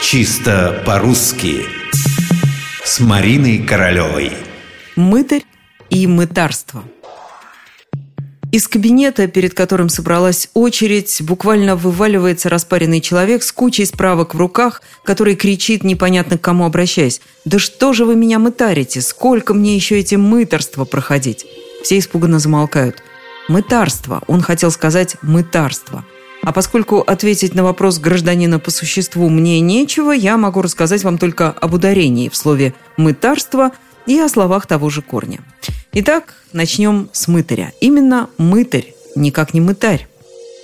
Чисто по-русски С Мариной Королевой Мытарь и мытарство из кабинета, перед которым собралась очередь, буквально вываливается распаренный человек с кучей справок в руках, который кричит, непонятно к кому обращаясь. «Да что же вы меня мытарите? Сколько мне еще эти мытарства проходить?» Все испуганно замолкают. «Мытарство». Он хотел сказать «мытарство». А поскольку ответить на вопрос гражданина по существу мне нечего, я могу рассказать вам только об ударении в слове «мытарство» и о словах того же корня. Итак, начнем с мытаря. Именно мытарь, никак не мытарь.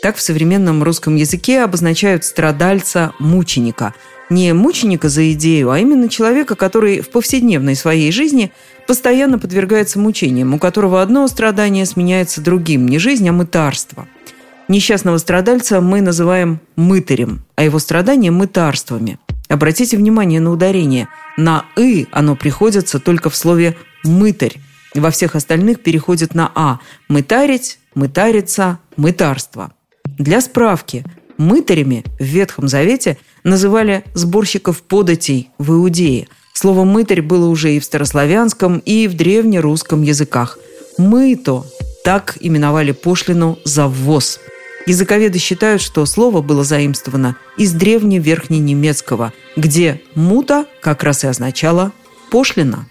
Так в современном русском языке обозначают страдальца-мученика. Не мученика за идею, а именно человека, который в повседневной своей жизни постоянно подвергается мучениям, у которого одно страдание сменяется другим, не жизнь, а мытарство – Несчастного страдальца мы называем мытарем, а его страдания – мытарствами. Обратите внимание на ударение. На «ы» оно приходится только в слове «мытарь». Во всех остальных переходит на «а». Мытарить, мытариться, мытарство. Для справки, мытарями в Ветхом Завете называли сборщиков податей в Иудее. Слово «мытарь» было уже и в старославянском, и в древнерусском языках. «Мыто» – так именовали пошлину за ввоз – Языковеды считают, что слово было заимствовано из древневерхненемецкого, где «мута» как раз и означало «пошлина».